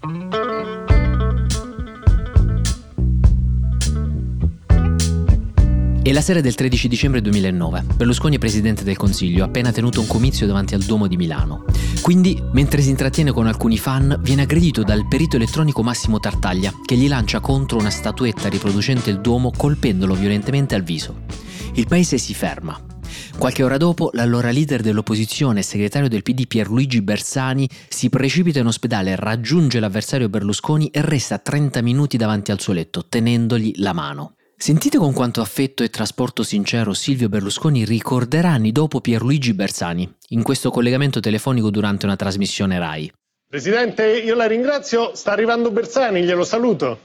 È la sera del 13 dicembre 2009. Berlusconi è presidente del Consiglio, ha appena tenuto un comizio davanti al Duomo di Milano. Quindi, mentre si intrattiene con alcuni fan, viene aggredito dal perito elettronico Massimo Tartaglia, che gli lancia contro una statuetta riproducente il Duomo colpendolo violentemente al viso. Il paese si ferma. Qualche ora dopo, l'allora leader dell'opposizione e segretario del PD Pierluigi Bersani si precipita in ospedale, raggiunge l'avversario Berlusconi e resta 30 minuti davanti al suo letto, tenendogli la mano. Sentite con quanto affetto e trasporto sincero Silvio Berlusconi ricorderà anni dopo Pierluigi Bersani, in questo collegamento telefonico durante una trasmissione RAI. Presidente, io la ringrazio, sta arrivando Bersani, glielo saluto.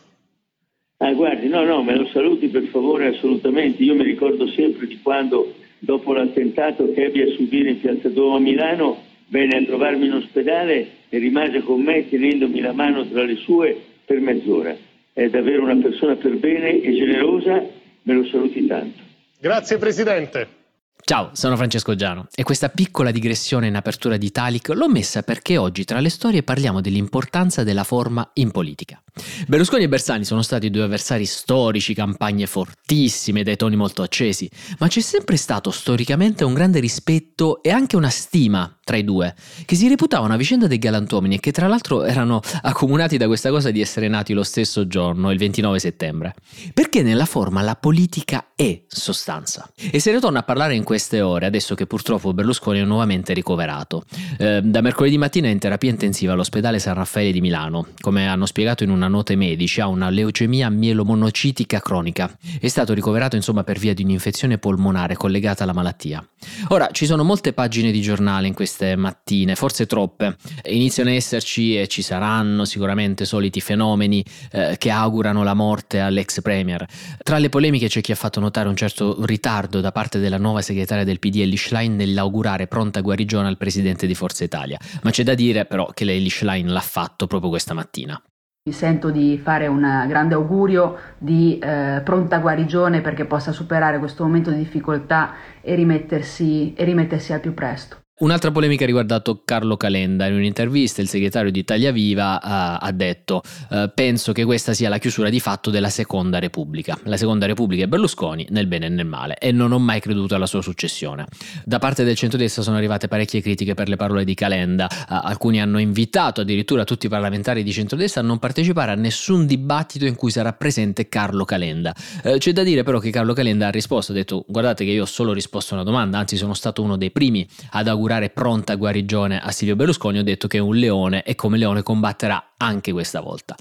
Ah, guardi, no, no, me lo saluti per favore assolutamente. Io mi ricordo sempre di quando, dopo l'attentato che ebbi a subire in Piazza Duomo a Milano, venne a trovarmi in ospedale e rimase con me tenendomi la mano tra le sue per mezz'ora è davvero una persona per bene e generosa, me lo saluti tanto. Grazie Presidente. Ciao, sono Francesco Giano e questa piccola digressione in apertura di Italic l'ho messa perché oggi tra le storie parliamo dell'importanza della forma in politica. Berlusconi e Bersani sono stati due avversari storici, campagne fortissime, dai toni molto accesi, ma c'è sempre stato storicamente un grande rispetto e anche una stima tra i due, che si reputavano a vicenda dei galantuomini e che tra l'altro erano accomunati da questa cosa di essere nati lo stesso giorno, il 29 settembre. Perché nella forma la politica è sostanza. E se ne torna a parlare in queste ore, adesso che purtroppo Berlusconi è nuovamente ricoverato. Eh, da mercoledì mattina è in terapia intensiva all'ospedale San Raffaele di Milano. Come hanno spiegato in una nota ai medici, ha una leucemia mielomonocitica cronica. È stato ricoverato insomma per via di un'infezione polmonare collegata alla malattia. Ora, ci sono molte pagine di giornale in queste mattine, forse troppe. Iniziano a esserci e ci saranno sicuramente soliti fenomeni eh, che augurano la morte all'ex premier. Tra le polemiche c'è chi ha fatto notare un certo ritardo da parte della nuova segretaria del PD Ellie Schlein nell'augurare pronta guarigione al presidente di Forza Italia, ma c'è da dire però che Ellie Schlein l'ha fatto proprio questa mattina. Mi sento di fare un grande augurio di eh, pronta guarigione perché possa superare questo momento di difficoltà e rimettersi, e rimettersi al più presto. Un'altra polemica ha riguardato Carlo Calenda. In un'intervista il segretario di Italia Viva ha, ha detto eh, penso che questa sia la chiusura di fatto della seconda repubblica. La seconda repubblica è Berlusconi nel bene e nel male e non ho mai creduto alla sua successione. Da parte del centrodestra sono arrivate parecchie critiche per le parole di Calenda. Eh, alcuni hanno invitato addirittura tutti i parlamentari di centrodestra a non partecipare a nessun dibattito in cui sarà presente Carlo Calenda. Eh, c'è da dire però che Carlo Calenda ha risposto, ha detto guardate che io ho solo risposto a una domanda, anzi sono stato uno dei primi ad augurare augurare pronta guarigione a Silvio Berlusconi, ho detto che è un leone e come leone combatterà anche questa volta.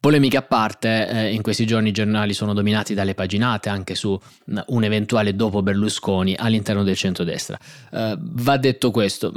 Polemiche a parte, eh, in questi giorni i giornali sono dominati dalle paginate anche su un eventuale dopo Berlusconi all'interno del centrodestra. Eh, va detto questo,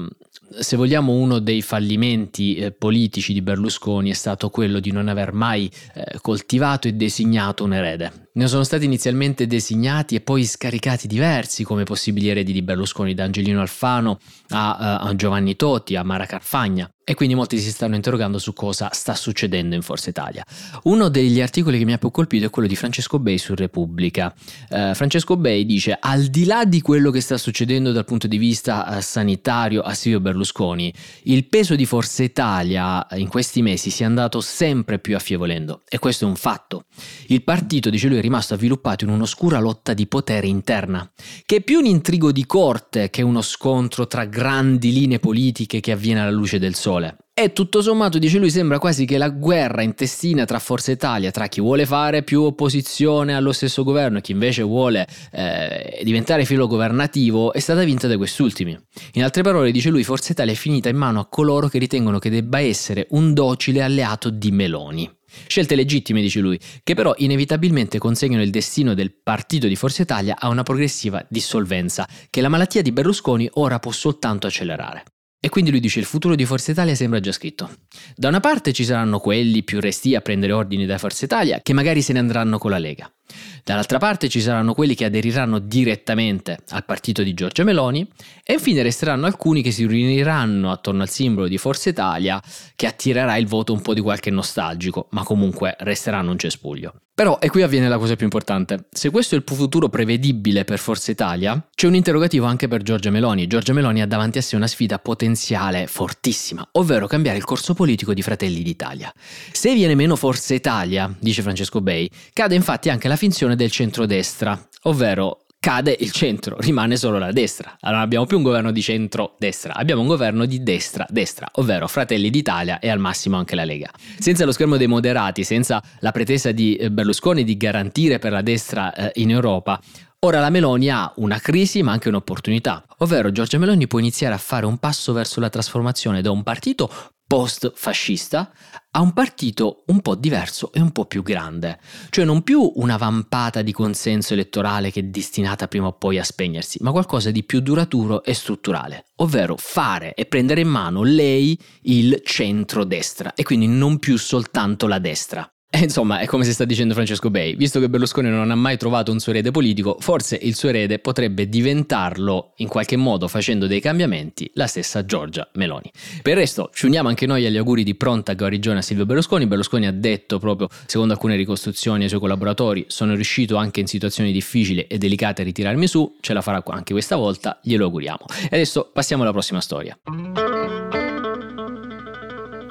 se vogliamo uno dei fallimenti eh, politici di Berlusconi è stato quello di non aver mai eh, coltivato e designato un erede. Ne sono stati inizialmente designati e poi scaricati diversi come possibili eredi di Berlusconi, da Angelino Alfano a, a Giovanni Totti, a Mara Carfagna. E quindi molti si stanno interrogando su cosa sta succedendo in Forza Italia. Uno degli articoli che mi ha più colpito è quello di Francesco Bei su Repubblica. Eh, Francesco Bei dice: Al di là di quello che sta succedendo dal punto di vista eh, sanitario a Silvio Berlusconi, il peso di Forza Italia in questi mesi si è andato sempre più affievolendo. E questo è un fatto. Il partito, dice lui, rimasto avviluppato in un'oscura lotta di potere interna, che è più un intrigo di corte che uno scontro tra grandi linee politiche che avviene alla luce del sole. E tutto sommato, dice lui, sembra quasi che la guerra intestina tra Forza Italia, tra chi vuole fare più opposizione allo stesso governo e chi invece vuole eh, diventare filo governativo, è stata vinta da quest'ultimi. In altre parole, dice lui, Forza Italia è finita in mano a coloro che ritengono che debba essere un docile alleato di Meloni. Scelte legittime, dice lui, che però inevitabilmente consegnano il destino del partito di Forza Italia a una progressiva dissolvenza, che la malattia di Berlusconi ora può soltanto accelerare. E quindi lui dice il futuro di Forza Italia sembra già scritto. Da una parte ci saranno quelli più resti a prendere ordini da Forza Italia che magari se ne andranno con la Lega. Dall'altra parte ci saranno quelli che aderiranno direttamente al partito di Giorgia Meloni e infine resteranno alcuni che si riuniranno attorno al simbolo di Forza Italia che attirerà il voto un po' di qualche nostalgico, ma comunque resteranno un cespuglio. Però, e qui avviene la cosa più importante, se questo è il futuro prevedibile per Forza Italia, c'è un interrogativo anche per Giorgia Meloni. Giorgia Meloni ha davanti a sé una sfida potenziale fortissima, ovvero cambiare il corso politico di Fratelli d'Italia. Se viene meno Forza Italia, dice Francesco Bei, cade infatti anche la finzione del centrodestra, ovvero cade il centro, rimane solo la destra. Allora non abbiamo più un governo di centro-destra, abbiamo un governo di destra-destra, ovvero Fratelli d'Italia e al massimo anche la Lega. Senza lo schermo dei moderati, senza la pretesa di eh, Berlusconi di garantire per la destra eh, in Europa, Ora la Meloni ha una crisi ma anche un'opportunità, ovvero Giorgia Meloni può iniziare a fare un passo verso la trasformazione da un partito post-fascista a un partito un po' diverso e un po' più grande, cioè non più una vampata di consenso elettorale che è destinata prima o poi a spegnersi, ma qualcosa di più duraturo e strutturale, ovvero fare e prendere in mano lei il centro-destra e quindi non più soltanto la destra. E insomma, è come si sta dicendo Francesco Bei, visto che Berlusconi non ha mai trovato un suo erede politico, forse il suo erede potrebbe diventarlo in qualche modo facendo dei cambiamenti la stessa Giorgia Meloni. Per il resto, ci uniamo anche noi agli auguri di pronta guarigione a Silvio Berlusconi. Berlusconi ha detto proprio, secondo alcune ricostruzioni ai suoi collaboratori, sono riuscito anche in situazioni difficili e delicate a ritirarmi su, ce la farà anche questa volta, glielo auguriamo. E adesso passiamo alla prossima storia.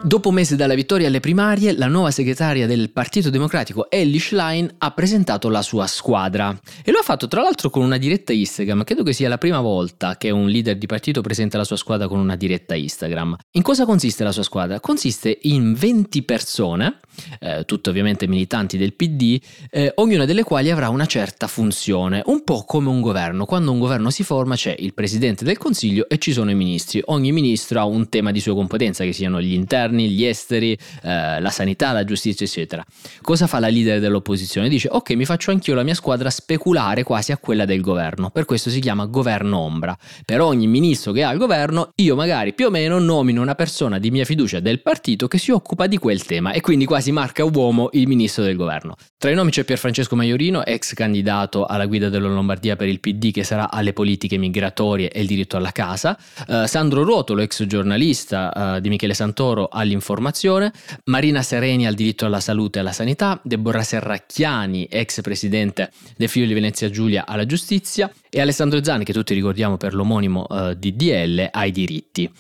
Dopo mesi dalla vittoria alle primarie, la nuova segretaria del Partito Democratico Ellie Schlein ha presentato la sua squadra e lo ha fatto tra l'altro con una diretta Instagram. Credo che sia la prima volta che un leader di partito presenta la sua squadra con una diretta Instagram. In cosa consiste la sua squadra? Consiste in 20 persone, eh, tutte ovviamente militanti del PD, eh, ognuna delle quali avrà una certa funzione, un po' come un governo. Quando un governo si forma c'è il presidente del consiglio e ci sono i ministri. Ogni ministro ha un tema di sua competenza, che siano gli interni interni, gli esteri, eh, la sanità, la giustizia, eccetera. Cosa fa la leader dell'opposizione? Dice ok, mi faccio anch'io la mia squadra speculare quasi a quella del governo, per questo si chiama governo ombra. Per ogni ministro che ha il governo, io magari più o meno nomino una persona di mia fiducia del partito che si occupa di quel tema e quindi quasi marca uomo il ministro del governo. Tra i nomi c'è Pierfrancesco Maiorino, ex candidato alla guida della Lombardia per il PD che sarà alle politiche migratorie e il diritto alla casa, uh, Sandro Ruotolo, ex giornalista uh, di Michele Santoro all'informazione, Marina Sereni al diritto alla salute e alla sanità, Deborah Serracchiani, ex presidente del Friuli Venezia Giulia alla giustizia. E Alessandro Zani, che tutti ricordiamo per l'omonimo uh, DDL, ai diritti.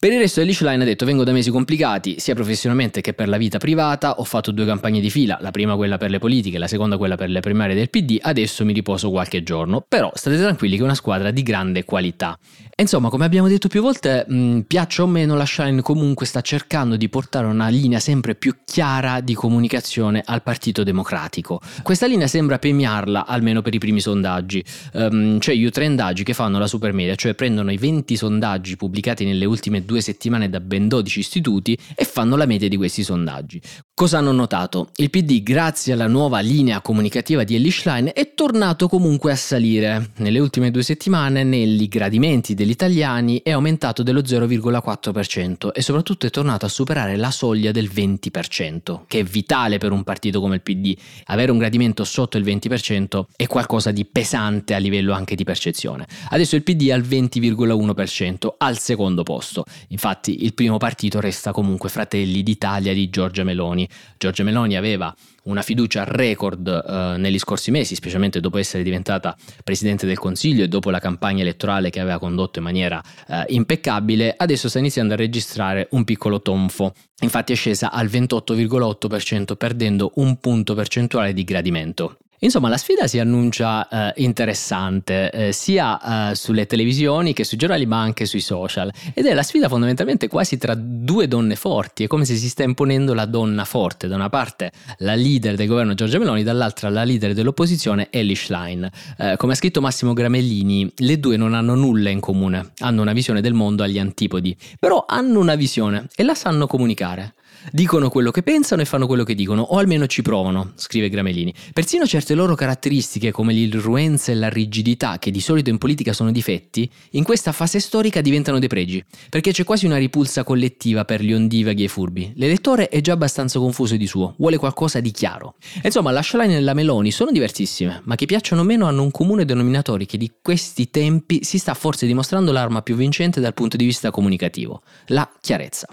Per il resto Elish Line ha detto vengo da mesi complicati sia professionalmente che per la vita privata, ho fatto due campagne di fila, la prima quella per le politiche, la seconda quella per le primarie del PD, adesso mi riposo qualche giorno, però state tranquilli che è una squadra di grande qualità. E insomma, come abbiamo detto più volte, mh, piaccia o meno la Shine comunque sta cercando di portare una linea sempre più chiara di comunicazione al Partito Democratico. Questa linea sembra premiarla, almeno per i primi sondaggi, um, cioè gli trendaggi che fanno la supermedia, cioè prendono i 20 sondaggi pubblicati nelle ultime due settimane da ben 12 istituti e fanno la media di questi sondaggi. Cosa hanno notato? Il PD, grazie alla nuova linea comunicativa di Ellie Schlein, è tornato comunque a salire. Nelle ultime due settimane, negli gradimenti degli italiani, è aumentato dello 0,4% e soprattutto è tornato a superare la soglia del 20%, che è vitale per un partito come il PD. Avere un gradimento sotto il 20% è qualcosa di pesante a livello anche di percezione. Adesso il PD è al 20,1%, al secondo posto. Infatti il primo partito resta comunque Fratelli d'Italia di Giorgia Meloni. Giorgia Meloni aveva una fiducia record eh, negli scorsi mesi, specialmente dopo essere diventata Presidente del Consiglio e dopo la campagna elettorale che aveva condotto in maniera eh, impeccabile, adesso sta iniziando a registrare un piccolo tonfo. Infatti è scesa al 28,8% perdendo un punto percentuale di gradimento. Insomma, la sfida si annuncia eh, interessante eh, sia eh, sulle televisioni che sui giornali, ma anche sui social. Ed è la sfida fondamentalmente quasi tra due donne forti. È come se si sta imponendo la donna forte. Da una parte la leader del governo Giorgia Meloni, dall'altra la leader dell'opposizione Ellie Schlein. Eh, come ha scritto Massimo Gramellini, le due non hanno nulla in comune. Hanno una visione del mondo agli antipodi, però hanno una visione e la sanno comunicare. Dicono quello che pensano e fanno quello che dicono, o almeno ci provano, scrive Gramelini. Persino certe loro caratteristiche come l'irruenza e la rigidità, che di solito in politica sono difetti, in questa fase storica diventano dei pregi, perché c'è quasi una ripulsa collettiva per gli ondivaghi e furbi. L'elettore è già abbastanza confuso di suo, vuole qualcosa di chiaro. Insomma, la Schlein e la Meloni sono diversissime, ma che piacciono meno hanno un comune denominatore che di questi tempi si sta forse dimostrando l'arma più vincente dal punto di vista comunicativo, la chiarezza.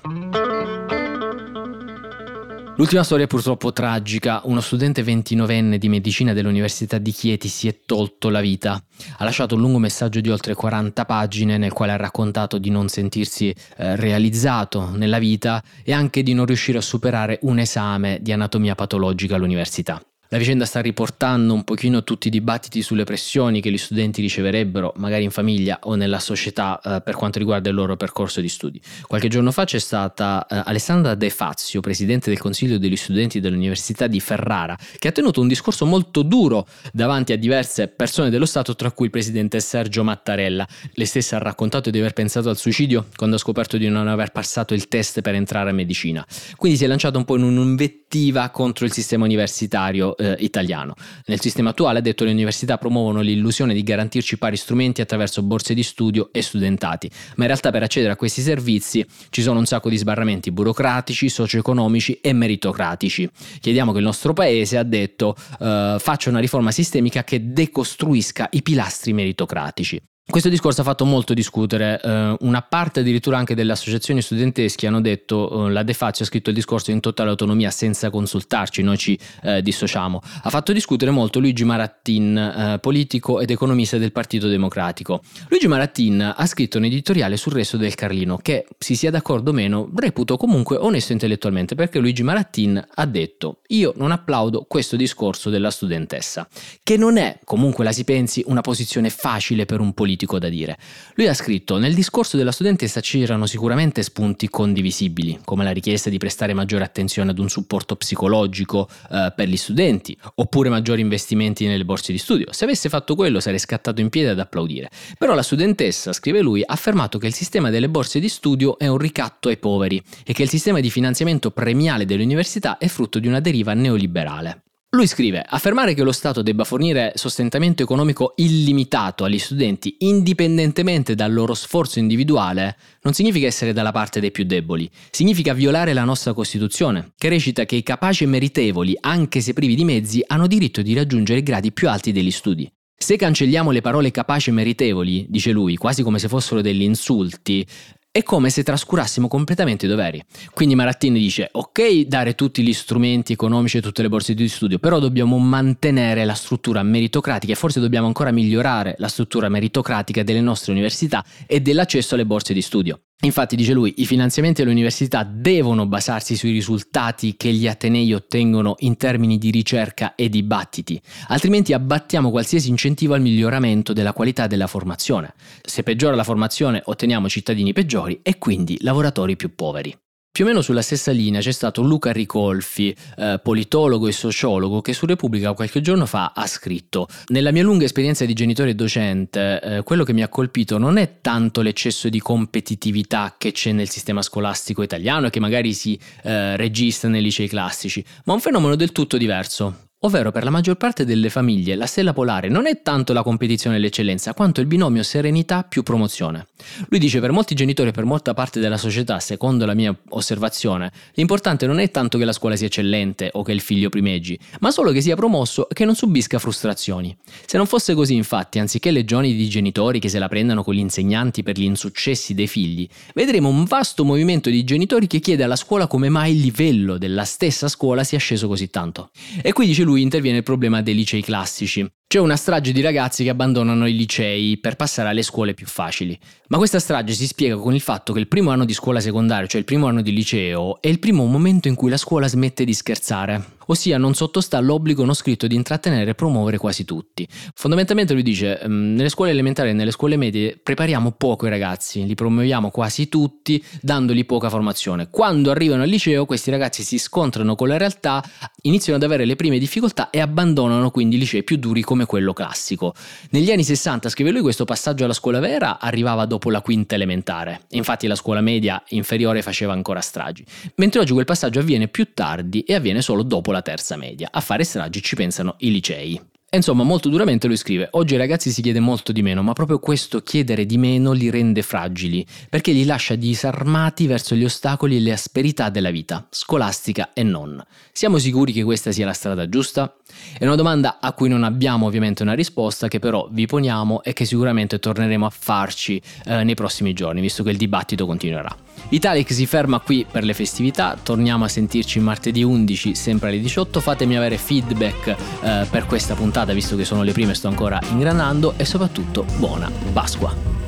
L'ultima storia è purtroppo tragica. Uno studente 29enne di medicina dell'Università di Chieti si è tolto la vita. Ha lasciato un lungo messaggio di oltre 40 pagine nel quale ha raccontato di non sentirsi eh, realizzato nella vita e anche di non riuscire a superare un esame di anatomia patologica all'università. La vicenda sta riportando un pochino tutti i dibattiti sulle pressioni che gli studenti riceverebbero, magari in famiglia o nella società, eh, per quanto riguarda il loro percorso di studi. Qualche giorno fa c'è stata eh, Alessandra De Fazio, presidente del Consiglio degli studenti dell'Università di Ferrara, che ha tenuto un discorso molto duro davanti a diverse persone dello Stato, tra cui il presidente Sergio Mattarella. Lei stessa ha raccontato di aver pensato al suicidio quando ha scoperto di non aver passato il test per entrare a medicina. Quindi si è lanciato un po' in un'invettiva contro il sistema universitario eh, italiano. Nel sistema attuale, ha detto, le università promuovono l'illusione di garantirci pari strumenti attraverso borse di studio e studentati, ma in realtà per accedere a questi servizi ci sono un sacco di sbarramenti burocratici, socio-economici e meritocratici. Chiediamo che il nostro paese, ha detto, eh, faccia una riforma sistemica che decostruisca i pilastri meritocratici. Questo discorso ha fatto molto discutere, eh, una parte addirittura anche delle associazioni studentesche hanno detto eh, la De Fazio ha scritto il discorso in totale autonomia senza consultarci, noi ci eh, dissociamo. Ha fatto discutere molto Luigi Marattin, eh, politico ed economista del Partito Democratico. Luigi Marattin ha scritto un editoriale sul resto del Carlino che, si sia d'accordo o meno, reputo comunque onesto intellettualmente perché Luigi Marattin ha detto io non applaudo questo discorso della studentessa, che non è, comunque la si pensi, una posizione facile per un politico politico da dire. Lui ha scritto: Nel discorso della studentessa c'erano sicuramente spunti condivisibili, come la richiesta di prestare maggiore attenzione ad un supporto psicologico eh, per gli studenti, oppure maggiori investimenti nelle borse di studio. Se avesse fatto quello sarei scattato in piedi ad applaudire. Però la studentessa, scrive lui, ha affermato che il sistema delle borse di studio è un ricatto ai poveri e che il sistema di finanziamento premiale delle università è frutto di una deriva neoliberale. Lui scrive, affermare che lo Stato debba fornire sostentamento economico illimitato agli studenti indipendentemente dal loro sforzo individuale non significa essere dalla parte dei più deboli, significa violare la nostra Costituzione, che recita che i capaci e meritevoli, anche se privi di mezzi, hanno diritto di raggiungere i gradi più alti degli studi. Se cancelliamo le parole capaci e meritevoli, dice lui, quasi come se fossero degli insulti, è come se trascurassimo completamente i doveri. Quindi Marattini dice, ok dare tutti gli strumenti economici e tutte le borse di studio, però dobbiamo mantenere la struttura meritocratica e forse dobbiamo ancora migliorare la struttura meritocratica delle nostre università e dell'accesso alle borse di studio. Infatti, dice lui, i finanziamenti all'università devono basarsi sui risultati che gli Atenei ottengono in termini di ricerca e dibattiti, altrimenti abbattiamo qualsiasi incentivo al miglioramento della qualità della formazione. Se peggiora la formazione otteniamo cittadini peggiori e quindi lavoratori più poveri. Più o meno sulla stessa linea c'è stato Luca Ricolfi, eh, politologo e sociologo, che su Repubblica qualche giorno fa ha scritto Nella mia lunga esperienza di genitore e docente, eh, quello che mi ha colpito non è tanto l'eccesso di competitività che c'è nel sistema scolastico italiano e che magari si eh, registra nei licei classici, ma un fenomeno del tutto diverso, Ovvero per la maggior parte delle famiglie la stella polare non è tanto la competizione e l'eccellenza quanto il binomio serenità più promozione. Lui dice per molti genitori e per molta parte della società, secondo la mia osservazione, l'importante non è tanto che la scuola sia eccellente o che il figlio primeggi, ma solo che sia promosso e che non subisca frustrazioni. Se non fosse così infatti, anziché legioni di genitori che se la prendano con gli insegnanti per gli insuccessi dei figli, vedremo un vasto movimento di genitori che chiede alla scuola come mai il livello della stessa scuola sia sceso così tanto. E qui dice lui lui interviene il problema dei licei classici. C'è una strage di ragazzi che abbandonano i licei per passare alle scuole più facili. Ma questa strage si spiega con il fatto che il primo anno di scuola secondaria, cioè il primo anno di liceo, è il primo momento in cui la scuola smette di scherzare ossia non sottostà all'obbligo non scritto di intrattenere e promuovere quasi tutti. Fondamentalmente lui dice, ehm, nelle scuole elementari e nelle scuole medie prepariamo poco i ragazzi, li promuoviamo quasi tutti, dandogli poca formazione. Quando arrivano al liceo questi ragazzi si scontrano con la realtà, iniziano ad avere le prime difficoltà e abbandonano quindi i licei più duri come come quello classico. Negli anni 60, scrive lui, questo passaggio alla scuola vera arrivava dopo la quinta elementare, infatti la scuola media inferiore faceva ancora stragi, mentre oggi quel passaggio avviene più tardi e avviene solo dopo la terza media. A fare stragi ci pensano i licei. Insomma, molto duramente lui scrive: Oggi ai ragazzi si chiede molto di meno, ma proprio questo chiedere di meno li rende fragili, perché li lascia disarmati verso gli ostacoli e le asperità della vita, scolastica e non. Siamo sicuri che questa sia la strada giusta? È una domanda a cui non abbiamo ovviamente una risposta, che però vi poniamo e che sicuramente torneremo a farci eh, nei prossimi giorni, visto che il dibattito continuerà. Italic si ferma qui per le festività, torniamo a sentirci martedì 11 sempre alle 18, fatemi avere feedback eh, per questa puntata visto che sono le prime sto ancora ingranando e soprattutto buona Pasqua.